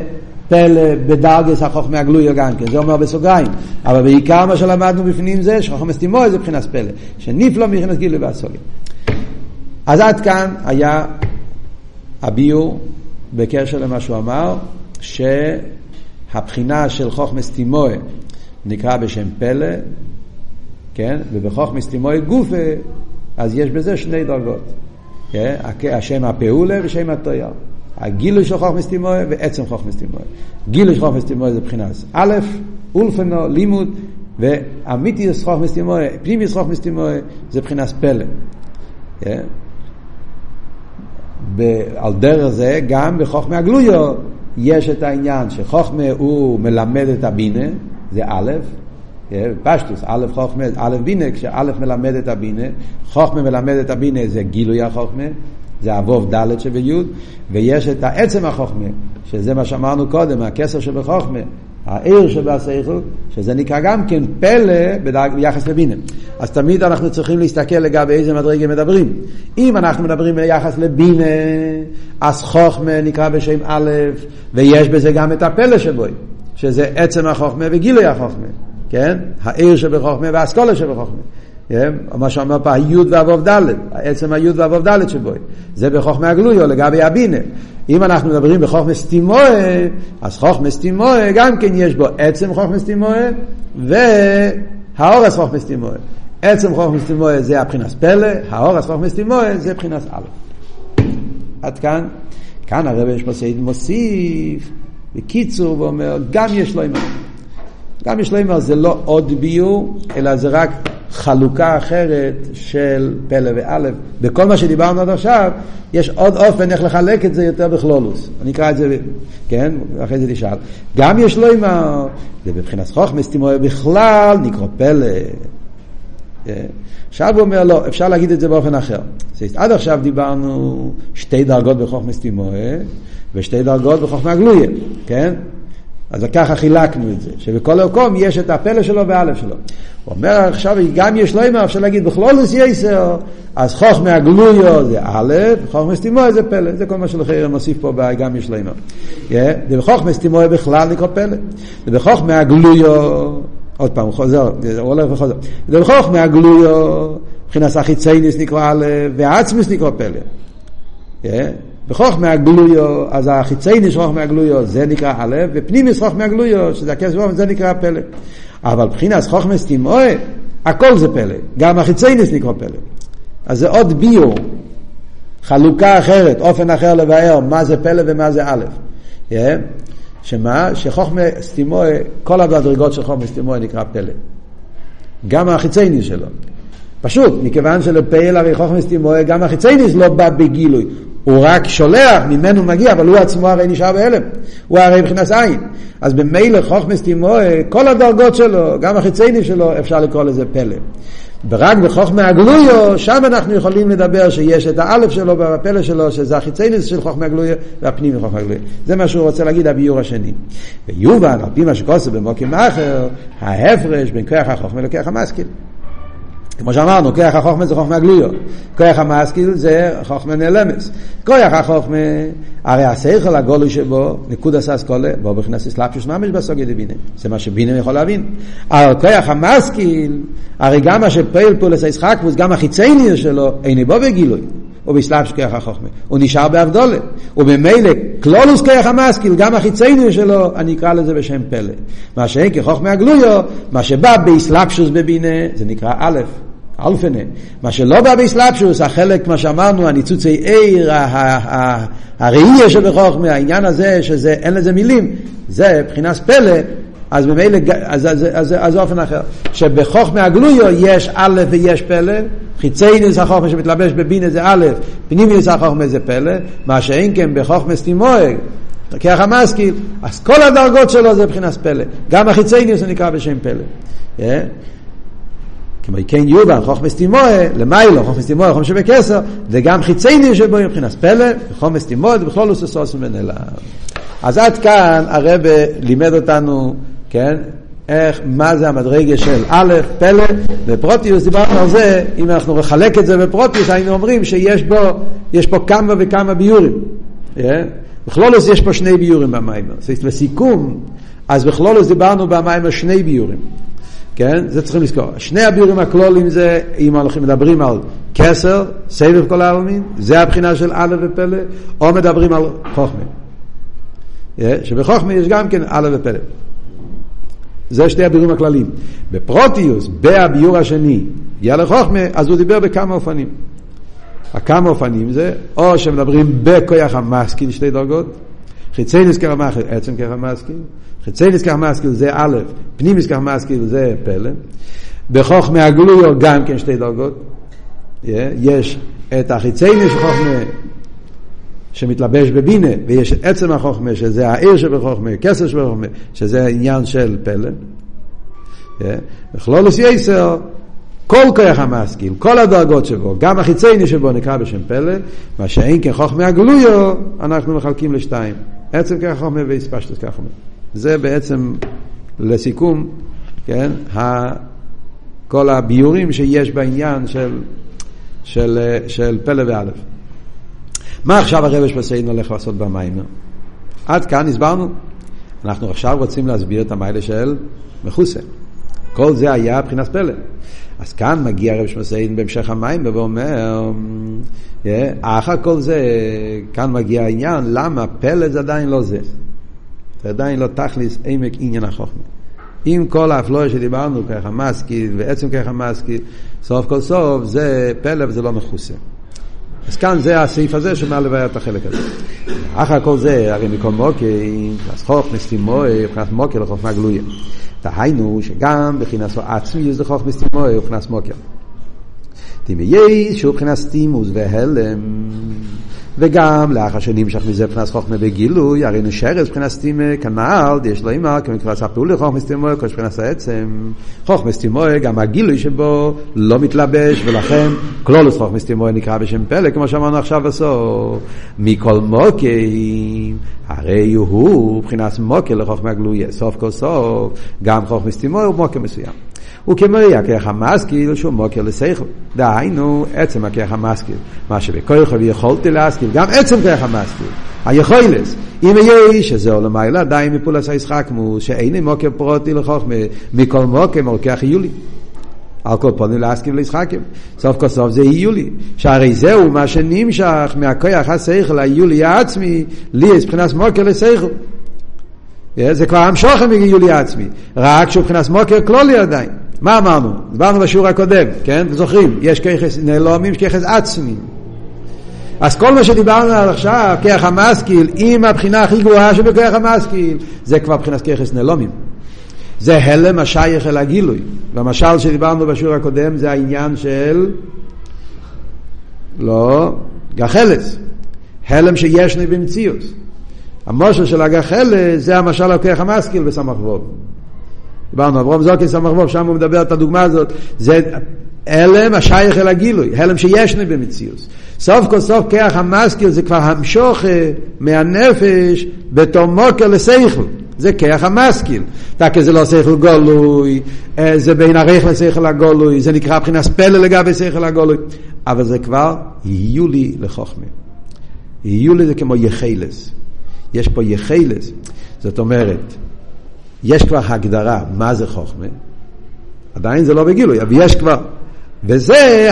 פלא בדרגס החוכמה הגלויה גם כן, זה אומר בסוגריים. אבל בעיקר מה שלמדנו בפנים זה שחוכמה סתימוי זה מבחינת פלא, שנפלא מבחינת גילה והסוגיה. אז עד כאן היה הביור בקשר למה שהוא אמר, שהבחינה של חוכמה סתימוי נקרא בשם פלא, כן? ובחוכמה סתימוי גופה, אז יש בזה שני דרגות. כן? השם הפעולה ושם התויר. הגילוי של חוכמס תימוה ועצם חוכמס תימוה. גילוי של חוכמס תימוה זה מבחינת א', אולפנו, לימוד, ואמיתיוס חוכמס תימוה, פנימיוס חוכמס תימוה, זה מבחינת פלא. כן? על דרך זה גם בחוכמה הגלויו יש את העניין שחוכמה הוא מלמד את הבינה, זה א', כן? פשטוס, א' חוכמה, א' בינה, כשא' מלמד את הבינה, חוכמה מלמד את הבינה זה גילוי החוכמה, זה אבוב ד' שביוד, ויש את העצם החוכמה, שזה מה שאמרנו קודם, הכסר שבחוכמה, העיר שבשכל, שזה נקרא גם כן פלא בדרג, ביחס לבינה. אז תמיד אנחנו צריכים להסתכל לגבי איזה מדרגה מדברים. אם אנחנו מדברים ביחס לבינה, אז חוכמה נקרא בשם א', ויש בזה גם את הפלא שבו, שזה עצם החוכמה וגילוי החוכמה, כן? העיר שבחוכמה והאסכולה שבחוכמה. כן? מה שאומר פה היוד והווב ד', עצם היוד והווב ד' שבו. זה בחוכמה הגלויו לגבי הבינה. אם אנחנו מדברים בחוכמה סטימואה, אז חוכמה סטימואה גם כן יש בו עצם חוכמה סטימואה והאורס חוכמה סטימואה. עצם חוכמה סטימואה זה הבחינס פלא, האורס חוכמה סטימואה זה בחינס א'. עד כאן. כאן הרב יש פה סעיד מוסיף, בקיצור, ואומר, גם יש לו אימא. גם יש לו אימא זה לא עוד ביור, אלא זה רק חלוקה אחרת של פלא ואלף. בכל מה שדיברנו עד עכשיו, יש עוד אופן איך לחלק את זה יותר בכלולוס. אני אקרא את זה, כן? אחרי זה תשאל. גם יש לו ה... זה בבחינת חוכמס תימוה בכלל, נקרא פלא. עכשיו הוא אומר, לא, אפשר להגיד את זה באופן אחר. עד עכשיו דיברנו שתי דרגות בחוכמס תימוה ושתי דרגות בחוכמה גלויה, כן? אז ככה חילקנו את זה, שבכל מקום יש את הפלא שלו והאלף שלו. הוא אומר עכשיו, גם יש לו אמר, אפשר להגיד, בכלולוס יסר, אז חוכמה הגלויו זה א', חוכמה סתימוי זה פלא, זה כל מה שלכם מוסיף פה גם יש לו אמר. ובחוכמה סתימוי בכלל נקרא פלא. ובחוכמה הגלויו, עוד פעם, חוזר, הולך וחוזר. ובחוכמה הגלויו, מבחינת החיצייניס נקרא א', ועצמיס נקרא פלא. בחוכמה הגלויו, אז החיצייני של חוכמה הגלויו זה נקרא א', ופנימיס חוכמה הגלויו, שזה הכסף באופן, זה נקרא פלא. אבל מבחינת חוכמה סתימוי, הכל זה פלא, גם החיצייניס נקרא פלא. אז זה עוד ביור, חלוקה אחרת, אופן אחר לבאר מה זה פלא ומה זה א'. שמה? שחוכמה סתימוי, כל המדרגות של חוכמה סתימוי נקרא פלא. גם החיצייני שלו. פשוט, מכיוון שלפעיל הרי חוכמה סתימוי, גם החיצייניס לא בא בגילוי. הוא רק שולח, ממנו מגיע, אבל הוא עצמו הרי נשאר בהלם. הוא הרי מבחינת עין. אז במילא חוכמס תימוה, כל הדרגות שלו, גם החיציינים שלו, אפשר לקרוא לזה פלא. ורק בחוכמה הגלויו, שם אנחנו יכולים לדבר שיש את האלף שלו בפלא שלו, שזה החיצייניס של חוכמה הגלויו והפנים מחוכמה הגלויו. זה מה שהוא רוצה להגיד, הביור השני. ויובן, על פי מה שכוסף במוקים אחר, ההפרש בין כוח החוכמה לכוח המשכיל. כמו שאמרנו, כוח החוכמה זה חוכמה גלויו, כוח המשכיל זה חוכמה נעלמס. כוח החוכמה, הרי השכל הגולוי שבו, נקוד אסכולה, בו בכנס אסלאפשוס ממש בסוגיה דבינה. זה מה שבינה יכול להבין. אבל כוח המשכיל, הרי גם מה שפועל פולס הישחקבוס, גם החיצייני שלו, איני בו בגילוי. הוא בשלב כוח החוכמה. הוא נשאר באבדולה. ובמילא, כלולוס כוח המשכיל, גם החיצייני שלו, אני אקרא לזה בשם פלא. מה שאין כחוכמה הגלויו, מה שבא באסלאפשוס בבינה, זה נקרא א'. אלפנה. מה שלא בא באסלאפשוס, החלק, מה שאמרנו, הניצוצי עיר, הראייה שבחוכמה, העניין הזה, שזה, אין לזה מילים, זה מבחינת פלא, אז ממילא, אז, אז אופן אחר. שבחוכמה הגלויו יש א' ויש פלא, חיצייניס החוכמה שמתלבש בבינה זה א', פנימיניס החוכמה זה פלא, מה שאין כן בחוכמה סטימוי, כרך המשכיל, אז כל הדרגות שלו זה מבחינת פלא. גם החיצייניס הוא נקרא בשם פלא. Yeah. כמו כן יובן, חוכמס תימוה, למיילו, חוכמס תימוה, חוכמס שבקסר, וגם חיצייני שבו מבחינת פלא, וחוכמס תימוה, ובכלול הוא סוסוס ומנהלה. אז עד כאן הרב לימד אותנו, כן, איך, מה זה המדרגה של א', פלא, ופרוטיוס, דיברנו על זה, אם אנחנו נחלק את זה בפרוטיוס, היינו אומרים שיש בו, יש פה כמה וכמה ביורים. Yeah? בכלולוס יש פה שני ביורים במיימר. בסיכום, אז בכלולוס דיברנו במיימר שני ביורים. כן? זה צריכים לזכור. שני הביורים הכלולים זה, אם אנחנו מדברים על כסר, סבב כל העלמין, זה הבחינה של א' ופלא, או מדברים על חוכמה. שבחוכמה יש גם כן א' ופלא. זה שתי הביורים הכלליים. בפרוטיוס, בהביור השני, יהיה לחוכמה, אז הוא דיבר בכמה אופנים. הכמה אופנים זה, או שמדברים בכויח המסקין, שתי דרגות, חיצי נזכר המאכל, עצם ככה מסקין, חיצי נזכר מסקין זה א', פנים נזכר מסקין זה פלא. בחוכמה הגלויו גם כן שתי דרגות. יש את החיצי נזכר חוכמה שמתלבש בבינה, ויש עצם החוכמה, שזה העיר שבחוכמה, כסר שבחוכמה, שזה עניין של פלא. בכלולוס יסר, כל כוח המשכיל, כל הדרגות שבו, גם החיצייני שבו נקרא בשם פלא, מה שאין כחוכמה הגלויו, אנחנו מחלקים לשתיים. עצם כחוכמה והספשטוס כחוכמה. זה בעצם, לסיכום, כן, ה, כל הביורים שיש בעניין של, של, של פלא ואלף. מה עכשיו הרבש בסיין הולך לעשות במיימר? עד כאן הסברנו. אנחנו עכשיו רוצים להסביר את המיילה של מחוסה. כל זה היה מבחינת פלא. אז כאן מגיע רב שמסיין בהמשך המים ואומר, אחר כל זה, כאן מגיע העניין, למה פלא זה עדיין לא זה. זה עדיין לא תכליס עמק עניין החוכמה. עם כל האפלואה שדיברנו, ככה מסקיל, ועצם ככה מסקיל, סוף כל סוף זה פלא וזה לא מכוסה. אז כאן זה הסעיף הזה שמעל לבעיה את החלק הזה. אחר כל זה, הרי מכל מוקים, אז חוכמה סתימוי, מבחינת מוקר לחוכמה גלויה. דהיינו שגם בחינס עצמי יש לכוח מסתימוי ובחינס מוקר. תימי יש שהוא בחינס סטימוס והלם וגם לאחר שנמשך מזה מבחינת חוכמה בגילוי, הרי נשארס מבחינת סטימה כנעל, יש לו אימא, כמקרא ספרו לחוכמה סטימוי, כמו מבחינת העצם. חוכמה סטימוי, גם הגילוי שבו לא מתלבש, ולכן כלולוס חוכמה סטימוי נקרא בשם פלא, כמו שאמרנו עכשיו בסוף. מכל מוקים, הרי הוא מבחינת מוקר לחוכמה גלויה, סוף כל סוף, גם חוכמה סטימוי הוא מוקר מסוים. וכמו הכרך המשכיל שהוא מוקר לשכל. דהיינו, עצם הכרך המשכיל. מה שבכויכו ויכולתי להשכיל, גם עצם כרך המשכיל. היכולס. אם יהיה שזה עולם מעלה, עדיין מפולס הישחקמוס, שאין מוקר פרוטי לחוכמה, מכל מוקר מלוקח יולי. על כל פונים להסכים לישחקים. סוף כל סוף זה יולי. שהרי זהו מה שנמשך מהכוח השכל היולי העצמי, לי יש מבחינת מוקר לשכל. זה כבר המשוכן מיולי עצמי, רק שהוא מבחינת מוקר כלולי עדיין. מה אמרנו? דיברנו בשיעור הקודם, כן? זוכרים? יש ככס נעלומים, ככס עצמי. אז כל מה שדיברנו עד עכשיו, כרך המשכיל, עם הבחינה הכי גבוהה שבכרך המשכיל, זה כבר מבחינת ככס נעלומים. זה הלם השייך אל הגילוי. והמשל שדיברנו בשיעור הקודם זה העניין של... לא, גחלס. הלם שישני במציאות. המושל של הגחלס זה המשל לוקח המשכיל בסמך ווב. דיברנו, אברום זוקי סמך ווב, שם הוא מדבר את הדוגמה הזאת. זה הלם השייך אל הגילוי, הלם שישני במציאות. סוף כל סוף כח המשכיל זה כבר המשוך מהנפש בתור מוקר לסייכל. זה כח המשכיל. תקי זה לא שכל גולוי, זה בין הריח לשכל הגולוי, זה נקרא מבחינת פלא לגבי שכל הגולוי, אבל זה כבר יהיו לי לחוכמה. יהיו לי זה כמו יחלס. יש פה יחלס, זאת אומרת, יש כבר הגדרה מה זה חוכמה, עדיין זה לא בגילוי, אבל יש כבר, וזה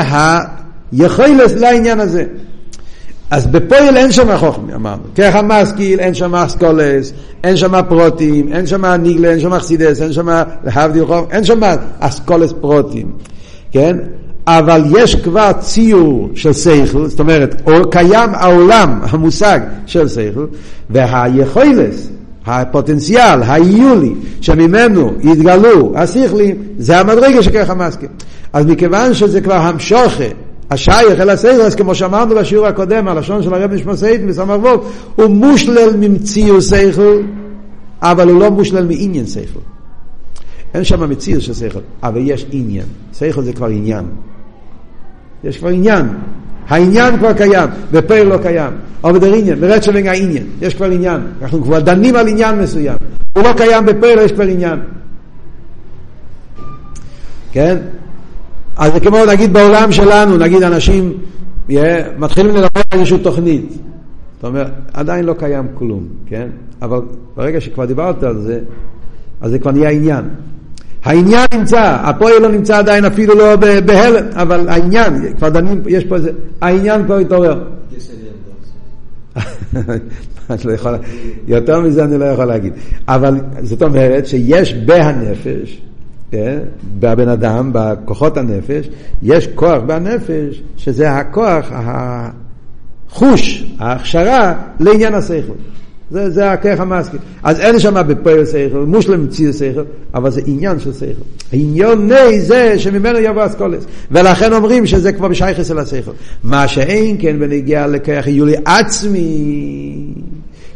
היכולת לעניין הזה. אז בפועל אין שם חוכמה, אמרנו. ככה משכיל, אין שם אסכולס, אין שם פרוטים, אין שם ניגלה, אין שם אכסידס, אין שם להבדיל חוכמה, אין שם אסכולס פרוטים, כן? אבל יש כבר ציור של שכל, זאת אומרת, קיים העולם, המושג של שכל, והיכולת, הפוטנציאל, היולי, שממנו יתגלו השכלים, זה המדרגה שככה מסכים. אז מכיוון שזה כבר המשוכה, השייך אל השכל, אז כמו שאמרנו בשיעור הקודם, הלשון של הרב נשמוסית מסמר ווב, הוא מושלל ממציאו שכל, אבל הוא לא מושלל מעניין שכל. אין שם מציאות של שכל, אבל יש עניין. שכל זה כבר עניין. יש כבר עניין. העניין כבר קיים, ופה לא קיים. אבל דר עניין, ברצ'ה ונגע עניין. יש כבר עניין. אנחנו כבר דנים על עניין מסוים. הוא לא קיים בפה, יש כבר עניין. כן? אז זה כמו נגיד בעולם שלנו, נגיד אנשים yeah, מתחילים ללמד איזושהי תוכנית. זאת אומרת, עדיין לא קיים כלום, כן? אבל ברגע שכבר דיברת על זה, אז זה כבר נהיה עניין. העניין נמצא, הפועל לא נמצא עדיין אפילו לא בהלם, אבל העניין, כבר דנים, יש פה איזה, העניין כבר התעורר. לא יותר מזה אני לא יכול להגיד. אבל זאת אומרת שיש בהנפש, כן, בבן אדם, בכוחות הנפש, יש כוח בנפש, שזה הכוח, החוש, ההכשרה לעניין השכל. זה, זה הכרך המסכים. אז אין שם בפועל שכל, מושלם ציור שכל, אבל זה עניין של שכל. עניוני זה שממנו יבוא אסכולס. ולכן אומרים שזה כבר בשייכס אל השכל. מה שאין כן בנגיע לכרך יולי עצמי.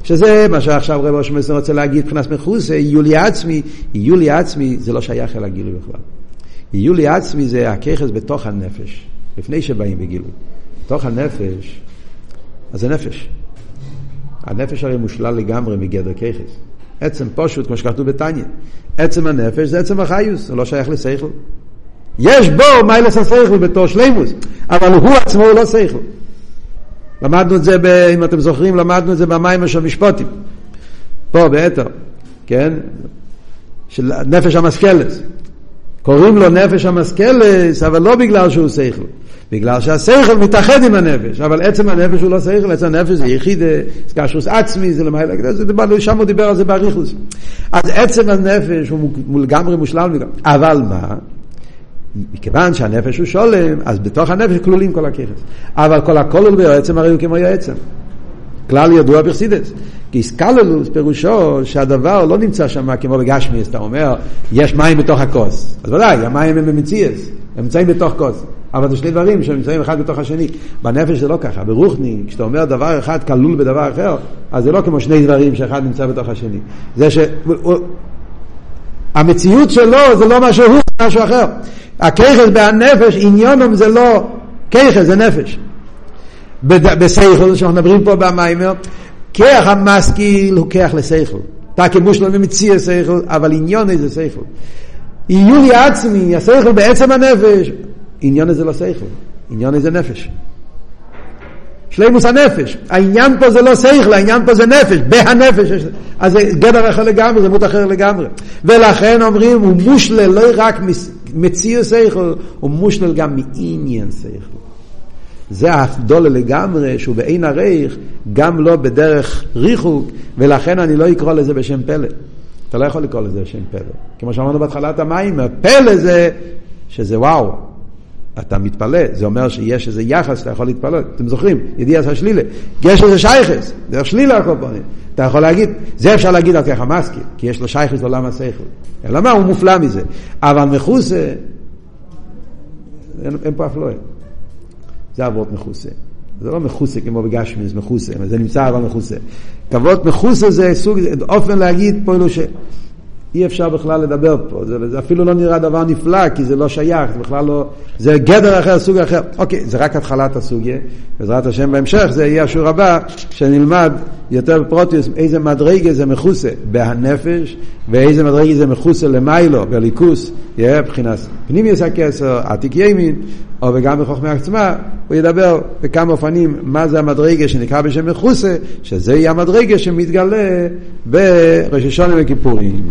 שזה מה שעכשיו רב ראש מסר רוצה להגיד מבחינת מחוסה, יולי עצמי, יולי עצמי זה לא שייך אל הגילוי בכלל. יולי עצמי זה הככס בתוך הנפש, לפני שבאים בגילוי. בתוך הנפש, אז זה נפש. הנפש הרי מושלל לגמרי מגדר ככס. עצם פשוט, כמו שכתוב בתניא. עצם הנפש זה עצם החיוס, זה לא שייך לשכל. יש בו מיילס השכל בתור שלימוס, אבל הוא עצמו הוא לא שכל. למדנו את זה, ב, אם אתם זוכרים, למדנו את זה במים של משפוטים. פה, באתר, כן? של נפש המסכלס. קוראים לו נפש המסכלס, אבל לא בגלל שהוא שכל. בגלל שהשכל מתאחד עם הנפש, אבל עצם הנפש הוא לא שכל, עצם הנפש זה יחיד, זה קשוס עצמי, זה למעלה, זה דיבר, שם הוא דיבר על זה באריכוס. אז עצם הנפש הוא לגמרי מושלם, אבל מה? מכיוון שהנפש הוא שולם, אז בתוך הנפש כלולים כל הככס. אבל כל הכולל בעצם הרי הוא כמו יועצם. כלל ידוע בחסידס. כי איסקללוס פירושו שהדבר לא נמצא שם כמו בגשמיאס, אתה אומר, יש מים בתוך הכוס. אז ודאי, המים הם במציאס, הם נמצאים בתוך כוס. אבל זה שני דברים שנמצאים אחד בתוך השני. בנפש זה לא ככה, ברוחני, כשאתה אומר דבר אחד כלול בדבר אחר, אז זה לא כמו שני דברים שאחד נמצא בתוך השני. זה ש... המציאות שלו זה לא זה משהו אחר. הכיכס בהנפש, עניונם זה לא כיכס, זה נפש. בסייכל, שאנחנו מדברים פה במיימר, כיח המשכיל הוא כיח לסייכל. תקי מושלם ממציא סייכל, אבל עניון איזה סייכל. עיוני עצמי, הסייכל בעצם הנפש, עניון איזה לא סייכל, עניון איזה נפש. שלימוס הנפש. העניין פה זה לא שכל, העניין פה זה נפש, בהנפש. אז זה גדר אחר לגמרי, זה דמות אחר לגמרי. ולכן אומרים, הוא מושלל לא רק מציר שכל, הוא מושלל גם מעניין שכל. זה הגדולה לגמרי, שהוא בעין הרייך, גם לא בדרך ריחוק, ולכן אני לא אקרא לזה בשם פלא. אתה לא יכול לקרוא לזה בשם פלא. כמו שאמרנו בהתחלת המים, הפלא זה שזה וואו, אתה מתפלא, זה אומר שיש איזה יחס, אתה יכול להתפלא, אתם זוכרים, ידיע עשה שלילה, יש איזה שייכס, דרך שלילה הכל פעמים, אתה יכול להגיד, זה אפשר להגיד על ככה מסכים, כי יש לו שייכס לעולם השכל, אלא מה, הוא מופלא מזה, אבל מחוסה, אין, אין פה אף לא אין. זה אבות מחוסה. זה לא מחוסה כמו בגשמי, זה מחוסה, זה נמצא אבל מחוסה. כבוד מחוסה זה סוג, אופן להגיד פה אלו ש... אי אפשר בכלל לדבר פה, זה, זה אפילו לא נראה דבר נפלא, כי זה לא שייך, זה בכלל לא, זה גדר אחר, סוג אחר. אוקיי, זה רק התחלת הסוגיה, בעזרת השם בהמשך זה יהיה השיעור הבא, שנלמד יותר בפרוטיוס איזה מדרגה זה מכוסה בהנפש, ואיזה מדרגה זה מכוסה למיילו, בליכוס, יהיה מבחינת פנימיוס הכסר, עתיק ימין, או וגם בחוכמה עצמה, הוא ידבר בכמה אופנים מה זה המדרגה שנקרא בשם מכוסה, שזה יהיה המדרגה שמתגלה בראש השונה וכיפורים.